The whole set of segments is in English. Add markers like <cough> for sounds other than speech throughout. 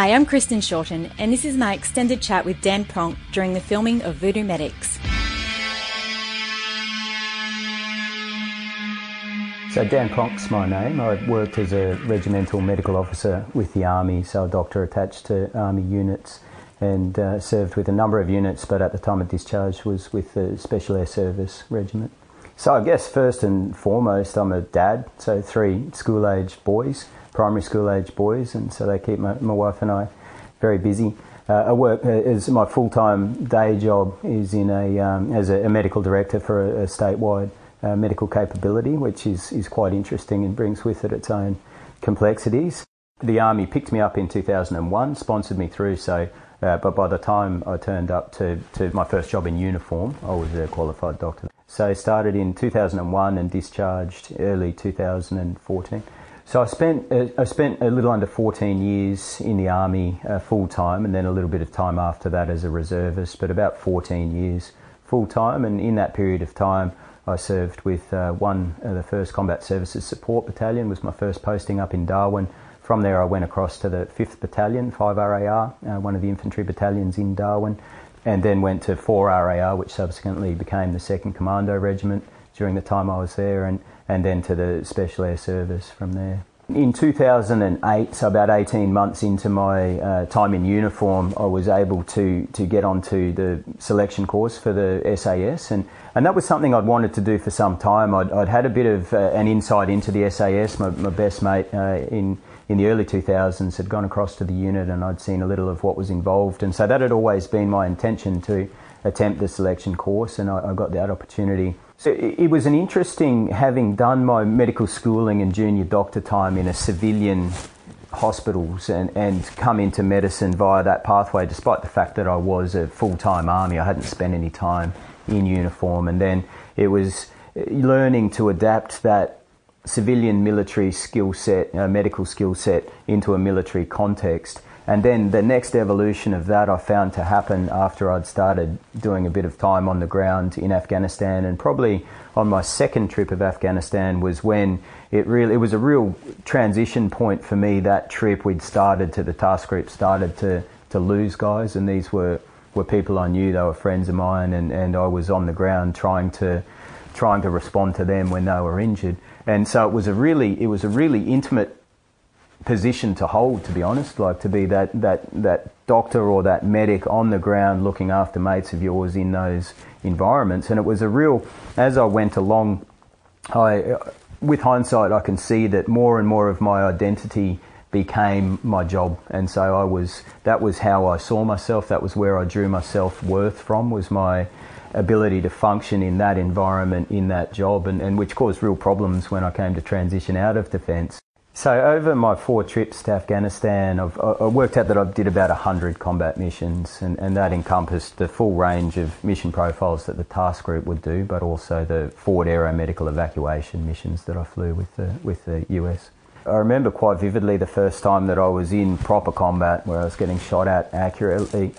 Hi, I'm Kristen Shorten, and this is my extended chat with Dan Pronk during the filming of Voodoo Medics. So Dan Pronk's my name. I worked as a regimental medical officer with the Army, so a doctor attached to Army units and uh, served with a number of units, but at the time of discharge was with the Special Air Service Regiment. So I guess first and foremost, I'm a dad, so three school-age boys, primary school-age boys, and so they keep my, my wife and I very busy. Uh, I work uh, as my full-time day job is in a um, as a, a, medical director for a, a statewide uh, medical capability, which is is quite interesting and brings with it its own complexities. The army picked me up in 2001, sponsored me through, so uh, but by the time I turned up to, to my first job in uniform, I was a qualified doctor. So I started in 2001 and discharged early 2014. So I spent uh, I spent a little under 14 years in the army uh, full time, and then a little bit of time after that as a reservist, but about 14 years full time. And in that period of time, I served with uh, one of the first Combat Services Support Battalion. Was my first posting up in Darwin. From there, I went across to the 5th Battalion, 5 RAR, uh, one of the infantry battalions in Darwin, and then went to 4 RAR, which subsequently became the 2nd Commando Regiment during the time I was there, and, and then to the Special Air Service from there. In 2008, so about 18 months into my uh, time in uniform, I was able to, to get onto the selection course for the SAS, and, and that was something I'd wanted to do for some time. I'd, I'd had a bit of uh, an insight into the SAS. My, my best mate uh, in in the early 2000s had gone across to the unit and I'd seen a little of what was involved. And so that had always been my intention to attempt the selection course, and I, I got that opportunity. So it, was an interesting, having done my medical schooling and junior doctor time in a civilian hospitals and, and come into medicine via that pathway, despite the fact that I was a full time army. I hadn't spent any time in uniform, and then it was learning to adapt that civilian military skill set, uh, medical skill set into a military context. And then the next evolution of that I found to happen after I'd started doing a bit of time on the ground in Afghanistan and probably on my second trip of Afghanistan was when it really it was a real transition point for me that trip. We'd started to the task group started to to lose guys and these were were people I knew. They were friends of mine and, and I was on the ground trying to trying to respond to them when they were injured. And so it was a really it was a really intimate position to hold to be honest like to be that that that doctor or that medic on the ground looking after mates of yours in those environments. And it was a real as I went along I with hindsight I can see that more and more of my identity became my job. And so I was that was how I saw myself. That was where I drew my self-worth from was my ability to function in that environment, in that job, and, and which caused real problems when I came to transition out of defence. So over my four trips to Afghanistan, I've, I worked out that I did about 100 combat missions, and, and that encompassed the full range of mission profiles that the task group would do, but also the forward aeromedical evacuation missions that I flew with the, with the US. I remember quite vividly the first time that I was in proper combat where I was getting shot at accurately,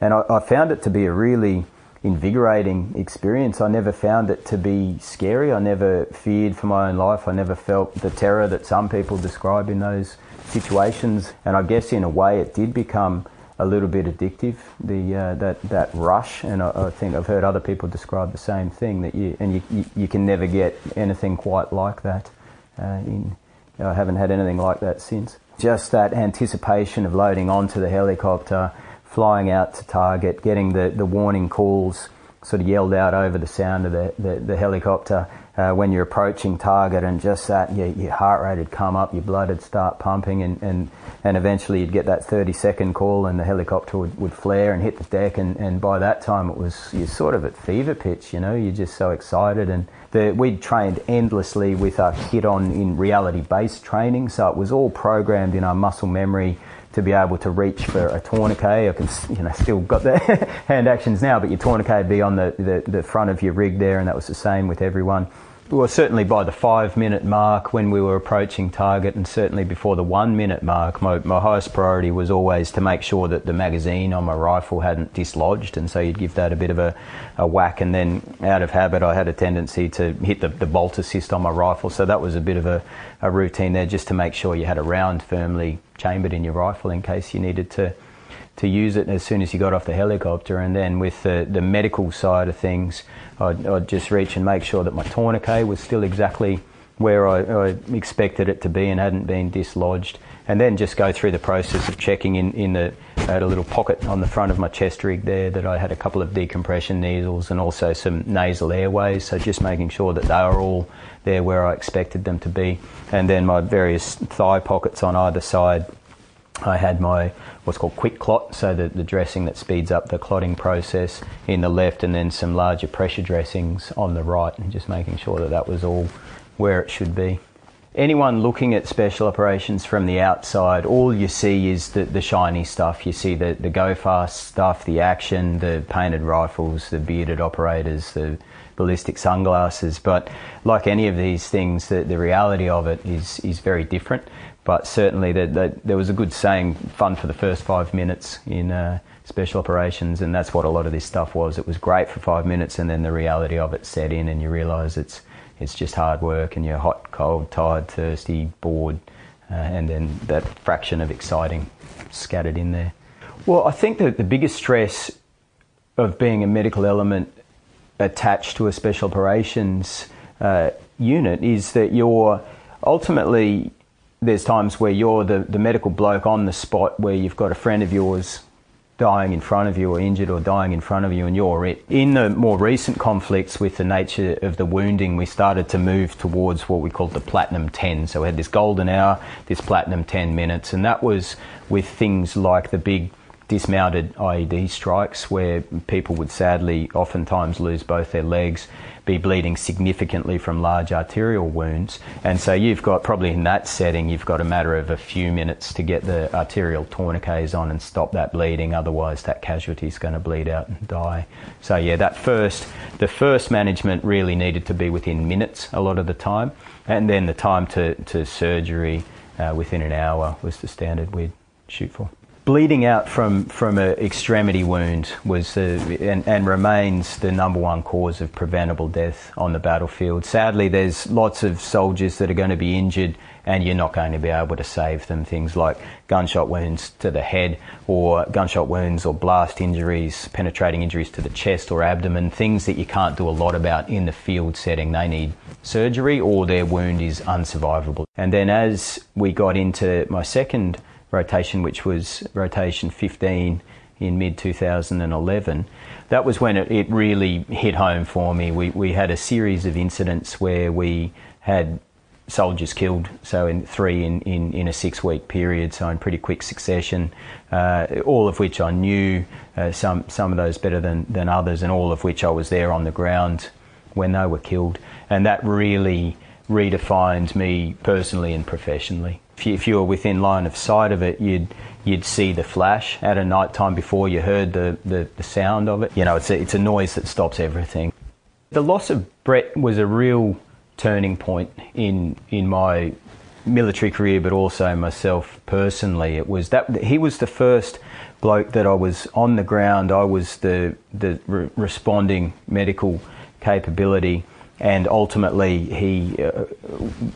and I, I found it to be a really invigorating experience. I never found it to be scary. I never feared for my own life. I never felt the terror that some people describe in those situations. And I guess in a way it did become a little bit addictive, the, uh, that, that rush. And I, I, think I've heard other people describe the same thing that you, and you, you, you can never get anything quite like that. Uh, in, I haven't had anything like that since. Just that anticipation of loading onto the helicopter, flying out to target, getting the, the warning calls sort of yelled out over the sound of the, the, the helicopter uh, when you're approaching target and just that your, your heart rate would come up, your blood would start pumping and, and, and eventually you'd get that 30 second call and the helicopter would, would flare and hit the deck and, and by that time it was you're sort of at fever pitch, you know, you're just so excited and the, we'd trained endlessly with our kit on in reality based training so it was all programmed in our muscle memory to be able to reach for a tourniquet. I can, you know, still got the <laughs> hand actions now, but your tourniquet would be on the, the, the, front of your rig there, and that was the same with everyone. Well, certainly by the five minute mark when we were approaching target, and certainly before the one minute mark, my, my highest priority was always to make sure that the magazine on my rifle hadn't dislodged. And so you'd give that a bit of a, a whack. And then out of habit, I had a tendency to hit the, the bolt assist on my rifle. So that was a bit of a, a routine there just to make sure you had a round firmly chambered in your rifle in case you needed to to use it as soon as you got off the helicopter. And then with the, the medical side of things, I'd, I'd, just reach and make sure that my tourniquet was still exactly where I, I, expected it to be and hadn't been dislodged. And then just go through the process of checking in, in the, I had a little pocket on the front of my chest rig there that I had a couple of decompression needles and also some nasal airways. So just making sure that they are all there where I expected them to be. And then my various thigh pockets on either side I had my what's called QuikClot, so the, the dressing that speeds up the clotting process in the left, and then some larger pressure dressings on the right, and just making sure that that was all where it should be. Anyone looking at special operations from the outside, all you see is the, the shiny stuff. You see the, the go fast stuff, the action, the painted rifles, the bearded operators, the ballistic sunglasses. But like any of these things, the, the reality of it is, is very different but certainly there, was a good saying, fun for the first five minutes in uh, special operations, and that's what a lot of this stuff was. It was great for five minutes, and then the reality of it set in, and you realise it's it's just hard work, and you're hot, cold, tired, thirsty, bored, uh, and then that fraction of exciting scattered in there. Well, I think that the biggest stress of being a medical element attached to a special operations uh, unit is that you're ultimately there's times where you're the, the medical bloke on the spot where you've got a friend of yours dying in front of you or injured or dying in front of you and you're it. In the more recent conflicts with the nature of the wounding, we started to move towards what we called the platinum 10. So we had this golden hour, this platinum 10 minutes, and that was with things like the big dismounted IED strikes where people would sadly oftentimes lose both their legs, be bleeding significantly from large arterial wounds. And so you've got probably in that setting, you've got a matter of a few minutes to get the arterial tourniquets on and stop that bleeding. Otherwise, that casualty is going to bleed out and die. So yeah, that first, the first management really needed to be within minutes a lot of the time. And then the time to, to surgery uh, within an hour was the standard we'd shoot for bleeding out from, from an extremity wound was and, and, remains the number one cause of preventable death on the battlefield. Sadly, there's lots of soldiers that are going to be injured and you're not going to be able to save them. Things like gunshot wounds to the head or gunshot wounds or blast injuries, penetrating injuries to the chest or abdomen, things that you can't do a lot about in the field setting. They need surgery or their wound is unsurvivable. And then as we got into my second rotation, which was rotation 15 in mid 2011, that was when it, it, really hit home for me. We, we had a series of incidents where we had soldiers killed, so in three in, in, in a six week period, so in pretty quick succession, uh, all of which I knew, uh, some, some of those better than, than others, and all of which I was there on the ground when they were killed. And that really redefined me personally and professionally if you, if you were within line of sight of it, you'd you'd see the flash at a night time before you heard the, the, the sound of it. You know, it's a, it's a noise that stops everything. The loss of Brett was a real turning point in in my military career, but also myself personally. It was that he was the first bloke that I was on the ground. I was the the re- responding medical capability and ultimately he uh,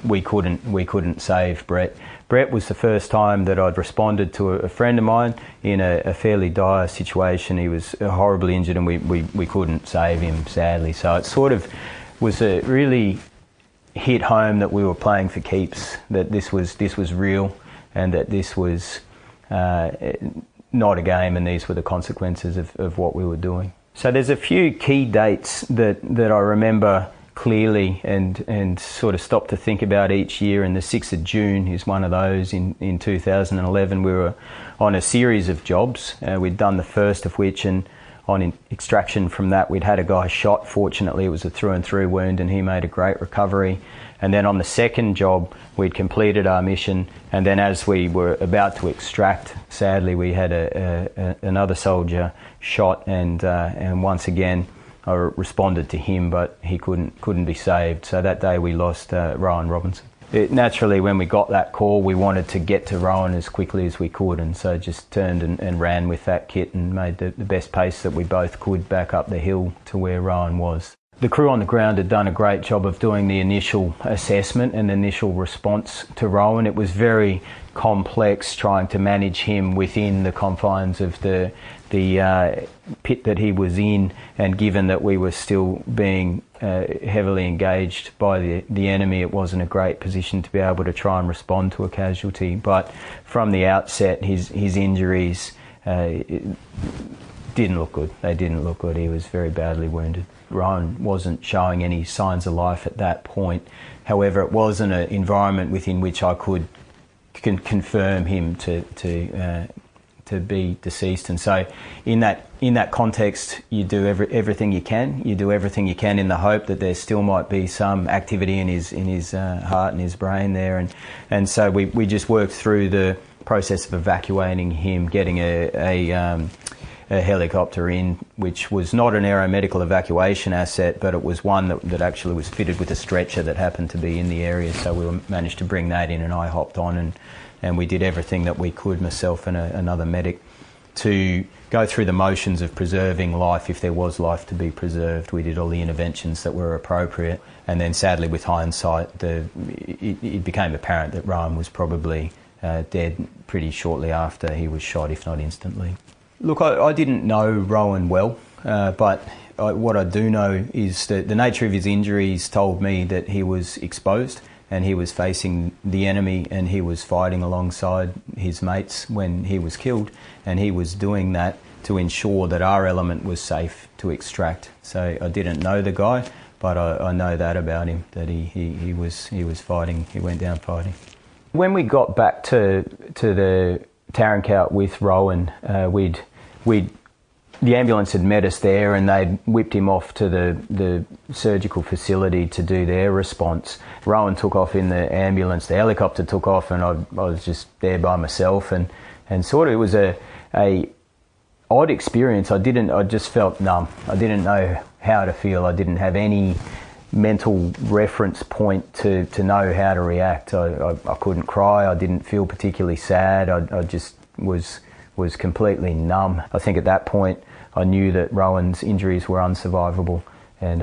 we couldn't we couldn't save Brett. Brett was the first time that I'd responded to a, friend of mine in a, a, fairly dire situation. He was horribly injured and we, we, we couldn't save him sadly. So it sort of was a really hit home that we were playing for keeps, that this was this was real and that this was uh, not a game and these were the consequences of, of what we were doing. So there's a few key dates that, that I remember clearly and, and sort of stop to think about each year. And the 6th of June is one of those. In, in 2011, we were on a series of jobs. Uh, we'd done the first of which, and on extraction from that, we'd had a guy shot. Fortunately, it was a through and through wound, and he made a great recovery. And then on the second job, we'd completed our mission. And then, as we were about to extract, sadly, we had a, a, a, another soldier shot, and uh, and once again, I responded to him, but he couldn't couldn't be saved. So that day we lost uh, Rowan Robinson. It, naturally, when we got that call, we wanted to get to Rowan as quickly as we could, and so just turned and, and ran with that kit and made the, the best pace that we both could back up the hill to where Rowan was. The crew on the ground had done a great job of doing the initial assessment and initial response to Rowan. It was very complex trying to manage him within the confines of the the uh, pit that he was in, and given that we were still being uh, heavily engaged by the, the enemy, it wasn't a great position to be able to try and respond to a casualty. But from the outset, his his injuries uh, didn't look good. They didn't look good. He was very badly wounded. Rowan wasn't showing any signs of life at that point. However, it wasn't an environment within which I could can confirm him to to uh, to be deceased. And so, in that in that context, you do every, everything you can. You do everything you can in the hope that there still might be some activity in his in his uh, heart and his brain there. And and so we we just worked through the process of evacuating him, getting a, a um, a helicopter in, which was not an aeromedical evacuation asset, but it was one that, that actually was fitted with a stretcher that happened to be in the area. So we managed to bring that in, and I hopped on and, and we did everything that we could, myself and a, another medic, to go through the motions of preserving life if there was life to be preserved. We did all the interventions that were appropriate, and then sadly, with hindsight, the, it, it became apparent that Ryan was probably uh, dead pretty shortly after he was shot, if not instantly. Look, I, I didn't know Rowan well, uh, but I, what I do know is that the nature of his injuries told me that he was exposed and he was facing the enemy and he was fighting alongside his mates when he was killed, and he was doing that to ensure that our element was safe to extract. So I didn't know the guy, but I, I know that about him that he, he, he was he was fighting. He went down fighting. When we got back to to the Tarin Kowt with Rowan, uh, we'd we the ambulance had met us there and they'd whipped him off to the, the surgical facility to do their response. Rowan took off in the ambulance, the helicopter took off, and I, I was just there by myself. And, and sort of it was a, a odd experience. I didn't, I just felt numb. I didn't know how to feel. I didn't have any mental reference point to, to know how to react. I, I, I couldn't cry. I didn't feel particularly sad. I, I just was was completely numb. I think at that point I knew that Rowan's injuries were unsurvivable and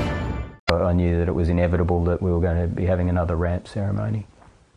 I knew that it was inevitable that we were going to be having another ramp ceremony.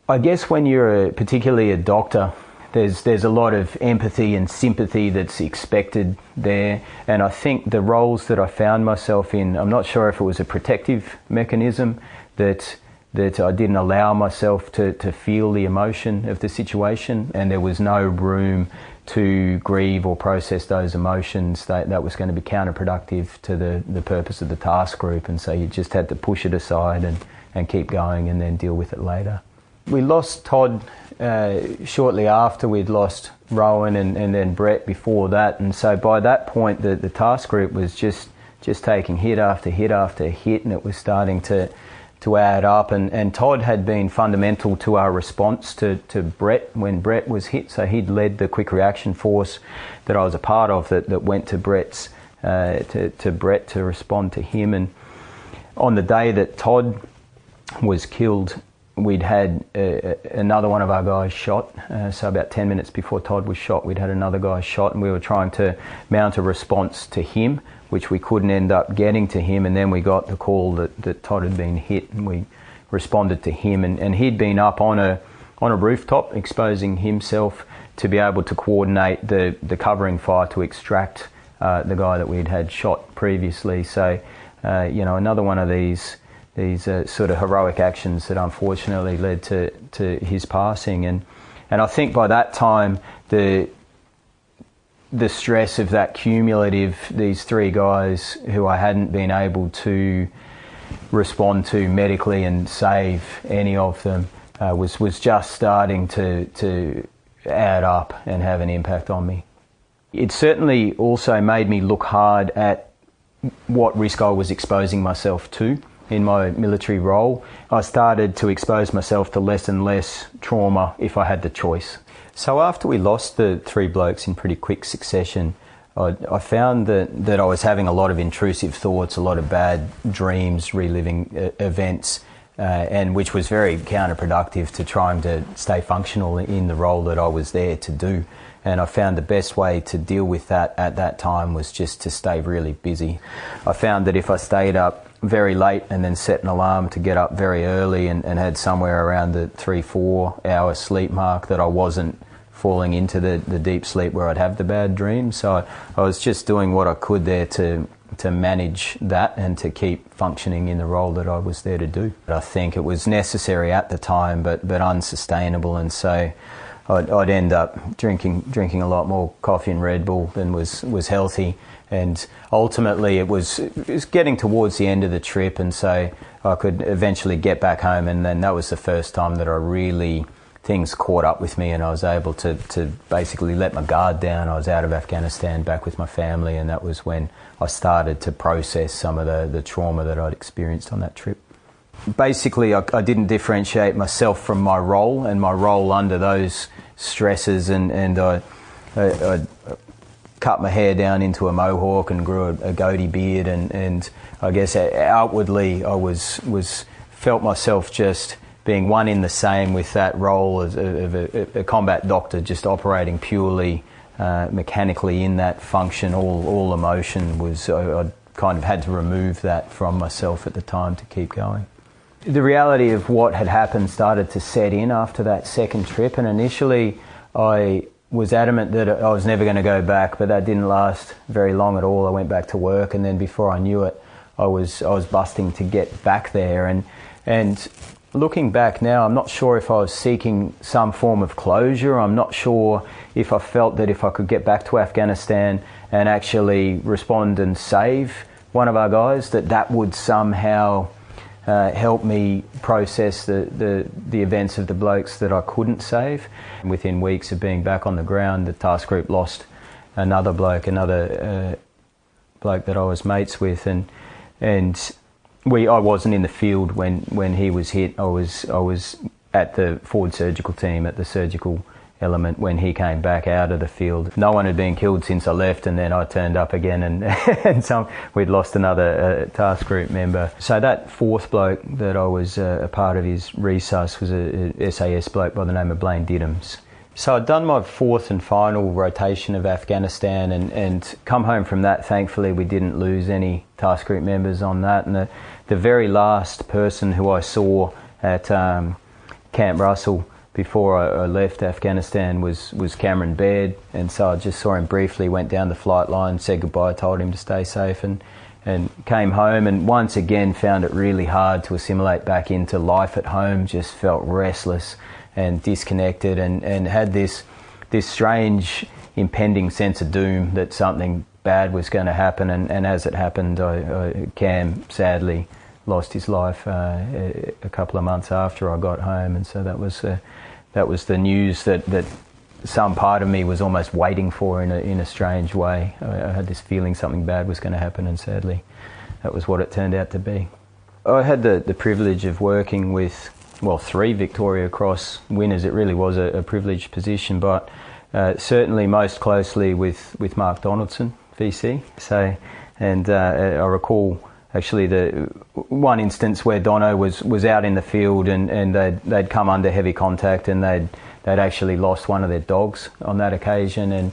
I guess when you're a, particularly a doctor, there's there's a lot of empathy and sympathy that's expected there, and I think the roles that I found myself in, I'm not sure if it was a protective mechanism that that I didn't allow myself to, to feel the emotion of the situation, and there was no room to grieve or process those emotions. That, that was going to be counterproductive to the, the purpose of the task group, and so you just had to push it aside and, and keep going and then deal with it later. We lost Todd uh, shortly after we'd lost Rowan and, and then Brett before that, and so by that point the, the task group was just just taking hit after hit after hit, and it was starting to to add up. And, and Todd had been fundamental to our response to, to Brett when Brett was hit. So he'd led the quick reaction force that I was a part of that, that went to Brett's uh, to, to Brett to respond to him. And on the day that Todd was killed, we'd had uh, another one of our guys shot. Uh, so about 10 minutes before Todd was shot, we'd had another guy shot, and we were trying to mount a response to him which we couldn't end up getting to him. And then we got the call that, that Todd had been hit, and we responded to him. And, and he'd been up on a on a rooftop, exposing himself to be able to coordinate the, the covering fire to extract uh, the guy that we'd had shot previously. So, uh, you know, another one of these these uh, sort of heroic actions that unfortunately led to, to his passing. And and I think by that time the the stress of that cumulative, these three guys who I hadn't been able to respond to medically and save any of them uh, was was just starting to to add up and have an impact on me. It certainly also made me look hard at what risk I was exposing myself to in my military role. I started to expose myself to less and less trauma if I had the choice. So after we lost the three blokes in pretty quick succession, I, I, found that, that I was having a lot of intrusive thoughts, a lot of bad dreams, reliving uh, events, uh, and which was very counterproductive to trying to stay functional in the role that I was there to do. And I found the best way to deal with that at that time was just to stay really busy. I found that if I stayed up very late and then set an alarm to get up very early and, and had somewhere around the three, four hour sleep mark that I wasn't falling into the, the deep sleep where I'd have the bad dreams. So I, I was just doing what I could there to to manage that and to keep functioning in the role that I was there to do. I think it was necessary at the time, but but unsustainable, and so I'd, I'd end up drinking drinking a lot more coffee and Red Bull than was was healthy. And ultimately, it was, it was getting towards the end of the trip, and so I could eventually get back home. And then that was the first time that I really things caught up with me, and I was able to, to basically let my guard down. I was out of Afghanistan, back with my family, and that was when I started to process some of the, the trauma that I'd experienced on that trip. Basically, I, I didn't differentiate myself from my role and my role under those stresses, and, and I, I, I cut my hair down into a mohawk and grew a, a goatee beard, and, and I guess outwardly I was was felt myself just being one in the same with that role of, of a, a, combat doctor, just operating purely uh, mechanically in that function. All all emotion was I, I kind of had to remove that from myself at the time to keep going. The reality of what had happened started to set in after that second trip, and initially I was adamant that I was never going to go back, but that didn't last very long at all. I went back to work, and then before I knew it, I was I was busting to get back there, and and looking back now, I'm not sure if I was seeking some form of closure. I'm not sure if I felt that if I could get back to Afghanistan and actually respond and save one of our guys, that that would somehow uh, help me process the, the, the events of the blokes that I couldn't save. And within weeks of being back on the ground, the task group lost another bloke, another uh, bloke that I was mates with, and and we I wasn't in the field when, when he was hit. I was I was at the forward surgical team at the surgical element when he came back out of the field. No one had been killed since I left, and then I turned up again, and, <laughs> and some, we'd lost another uh, task group member. So that fourth bloke that I was uh, a part of his resus was a, a, SAS bloke by the name of Blaine Diddams. So I'd done my fourth and final rotation of Afghanistan, and, and come home from that. Thankfully, we didn't lose any task group members on that, and the, the very last person who I saw at um, Camp Russell before I, I, left Afghanistan was, was Cameron Baird, and so I just saw him briefly, went down the flight line, said goodbye, told him to stay safe, and, and came home. And once again, found it really hard to assimilate back into life at home. Just felt restless and disconnected, and, and had this this strange impending sense of doom that something bad was going to happen. And, and as it happened, I, I, Cam sadly lost his life uh, a couple of months after I got home, and so that was that was the news that, that some part of me was almost waiting for in a, in a strange way. I, I had this feeling something bad was going to happen, and sadly, that was what it turned out to be. I had the, the privilege of working with, well, three Victoria Cross winners. It really was a, a privileged position, but uh, certainly most closely with, with Mark Donaldson, VC. So, and uh, I recall actually the one instance where Dono was, was out in the field and, and they'd, they'd come under heavy contact and they'd, they'd actually lost one of their dogs on that occasion. And,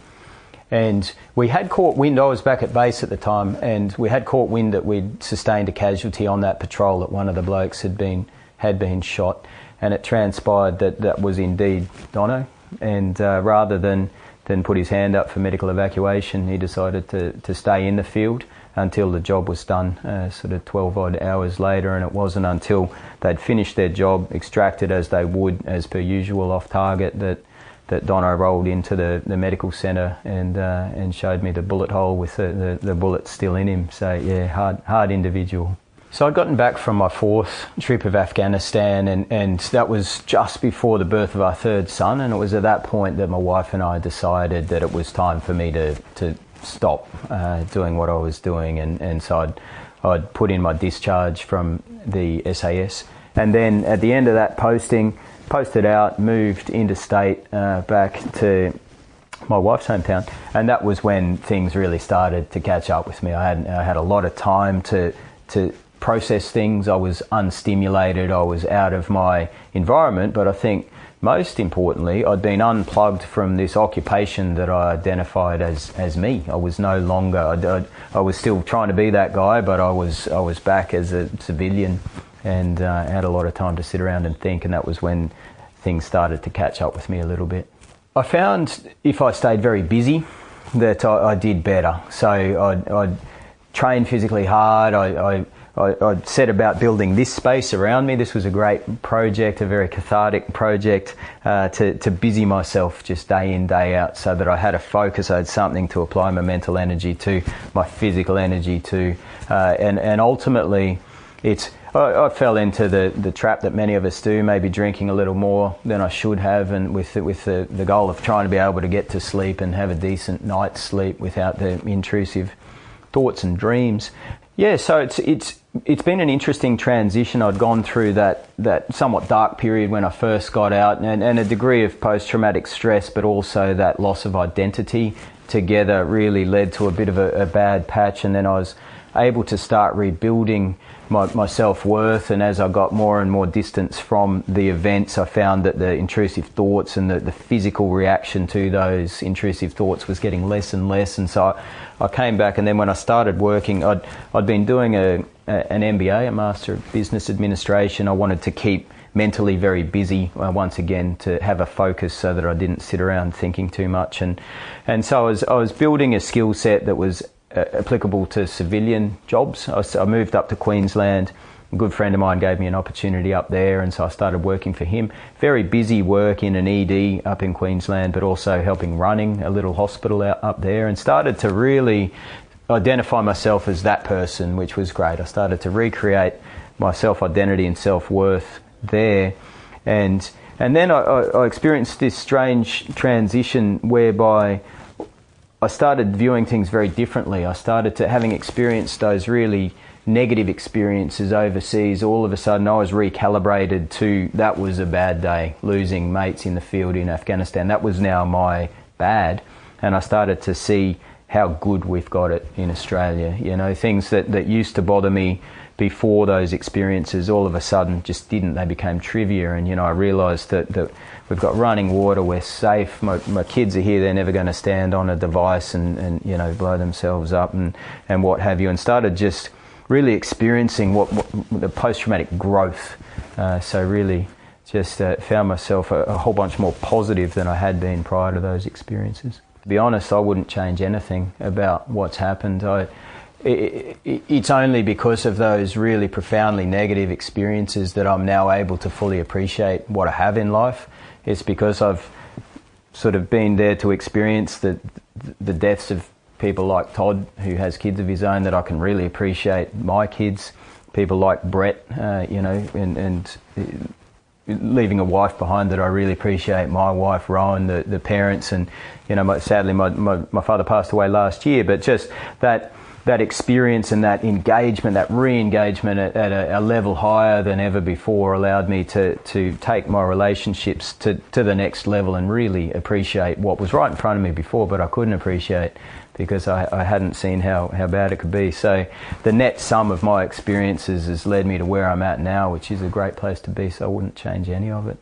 and we had caught wind, I was back at base at the time, and we had caught wind that we'd sustained a casualty on that patrol, that one of the blokes had been, had been shot. And it transpired that that was indeed Dono. And uh, rather than, than put his hand up for medical evacuation, he decided to, to stay in the field until the job was done, uh, sort of 12 odd hours later, and it wasn't until they'd finished their job, extracted as they would, as per usual, off target, that that Dono rolled into the, the medical centre and uh, and showed me the bullet hole with the, the, the bullet still in him. So yeah, hard hard individual. So I'd gotten back from my fourth trip of Afghanistan, and, and that was just before the birth of our third son. And it was at that point that my wife and I decided that it was time for me to, to stop uh, doing what I was doing. And, and so I'd, I'd put in my discharge from the SAS. And then at the end of that posting, posted out, moved interstate uh, back to my wife's hometown, and that was when things really started to catch up with me. I had I had a lot of time to to process things. I was unstimulated. I was out of my environment, but I think most importantly, I'd been unplugged from this occupation that I identified as, as me. I was no longer. I, I, I was still trying to be that guy, but I was I was back as a civilian and uh, had a lot of time to sit around and think, and that was when things started to catch up with me a little bit. I found if I stayed very busy, that I, I did better. So I'd, I'd train physically hard. I, I I, I set about building this space around me. This was a great project, a very cathartic project uh, to, to busy myself just day in, day out so that I had a focus, I had something to apply my mental energy to, my physical energy to, uh, and, and ultimately it's I, I, fell into the, the trap that many of us do, maybe drinking a little more than I should have, and with the, with the, the goal of trying to be able to get to sleep and have a decent night's sleep without the intrusive thoughts and dreams. Yeah, so it's it's it's been an interesting transition. I'd gone through that that somewhat dark period when I first got out, and, and a degree of post traumatic stress, but also that loss of identity together really led to a bit of a, a bad patch, and then I was able to start rebuilding my, my self worth. And as I got more and more distance from the events, I found that the intrusive thoughts and the, the physical reaction to those intrusive thoughts was getting less and less. And so I, I came back, and then when I started working, I'd, I'd been doing a, a, an MBA, a Master of Business Administration. I wanted to keep mentally very busy uh, once again to have a focus so that I didn't sit around thinking too much and and so I was I was building a skill set that was Uh, applicable to civilian jobs. I, I, moved up to Queensland. A good friend of mine gave me an opportunity up there, and so I started working for him. Very busy work in an ED up in Queensland, but also helping running a little hospital out up there, and started to really identify myself as that person, which was great. I started to recreate my self identity and self worth there, and and then I, I experienced this strange transition whereby I started viewing things very differently. I started to having experienced those really negative experiences overseas. All of a sudden, I was recalibrated to that was a bad day, losing mates in the field in Afghanistan. That was now my bad, and I started to see how good we've got it in Australia. You know, things that, that used to bother me before those experiences all of a sudden just didn't. They became trivia, and you know, I realised that, that we've got running water, we're safe. My, my kids are here; they're never going to stand on a device and, and you know blow themselves up and, and what have you. And started just really experiencing what, what the post-traumatic growth. Uh, so really, just uh, found myself a, a whole bunch more positive than I had been prior to those experiences. To be honest, I wouldn't change anything about what's happened. I, it, it, it's only because of those really profoundly negative experiences that I'm now able to fully appreciate what I have in life. It's because I've sort of been there to experience the, the deaths of people like Todd, who has kids of his own, that I can really appreciate my kids. People like Brett, uh, you know, and, and leaving a wife behind that I really appreciate. My wife, Rowan, the, the parents, and you know, my, sadly, my, my, my father passed away last year. But just that that experience and that engagement, that re-engagement at, at a, a, level higher than ever before, allowed me to to take my relationships to to the next level and really appreciate what was right in front of me before, but I couldn't appreciate because I, I, hadn't seen how, how bad it could be. So the net sum of my experiences has led me to where I'm at now, which is a great place to be, so I wouldn't change any of it.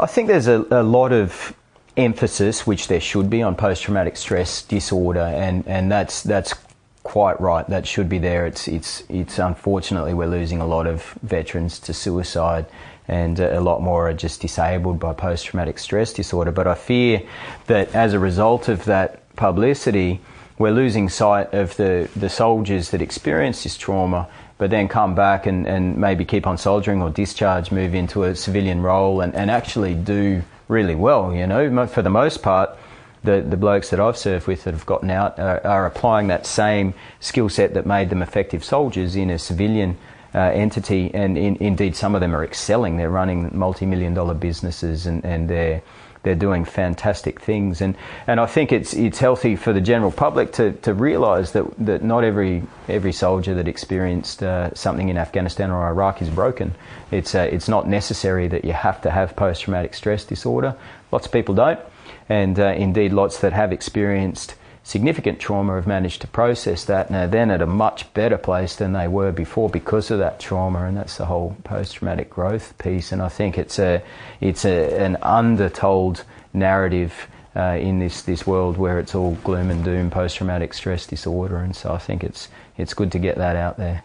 I think there's a, a lot of emphasis, which there should be, on post traumatic stress disorder, and, and that's, that's quite right. That should be there. It's, it's, it's unfortunately, we're losing a lot of veterans to suicide and a lot more are just disabled by post traumatic stress disorder. But I fear that as a result of that publicity, we're losing sight of the, the soldiers that experience this trauma but then come back and, and maybe keep on soldiering or discharge, move into a civilian role and, and actually do really well. You know, for the most part, the, the blokes that I've served with that have gotten out are, are applying that same skill set that made them effective soldiers in a civilian uh, entity, and in, indeed some of them are excelling. They're running multi-million dollar businesses, and, and they're they're doing fantastic things. And, and I think it's it's healthy for the general public to, to realise that, that not every every soldier that experienced uh, something in Afghanistan or Iraq is broken. It's uh, it's not necessary that you have to have post traumatic stress disorder. Lots of people don't, and uh, indeed lots that have experienced significant trauma have managed to process that. And are then at a much better place than they were before because of that trauma and that's the whole post-traumatic growth piece. And I think it's a it's a, an undertold narrative uh, in this, this world where it's all gloom and doom post-traumatic stress disorder. And so I think it's it's good to get that out there.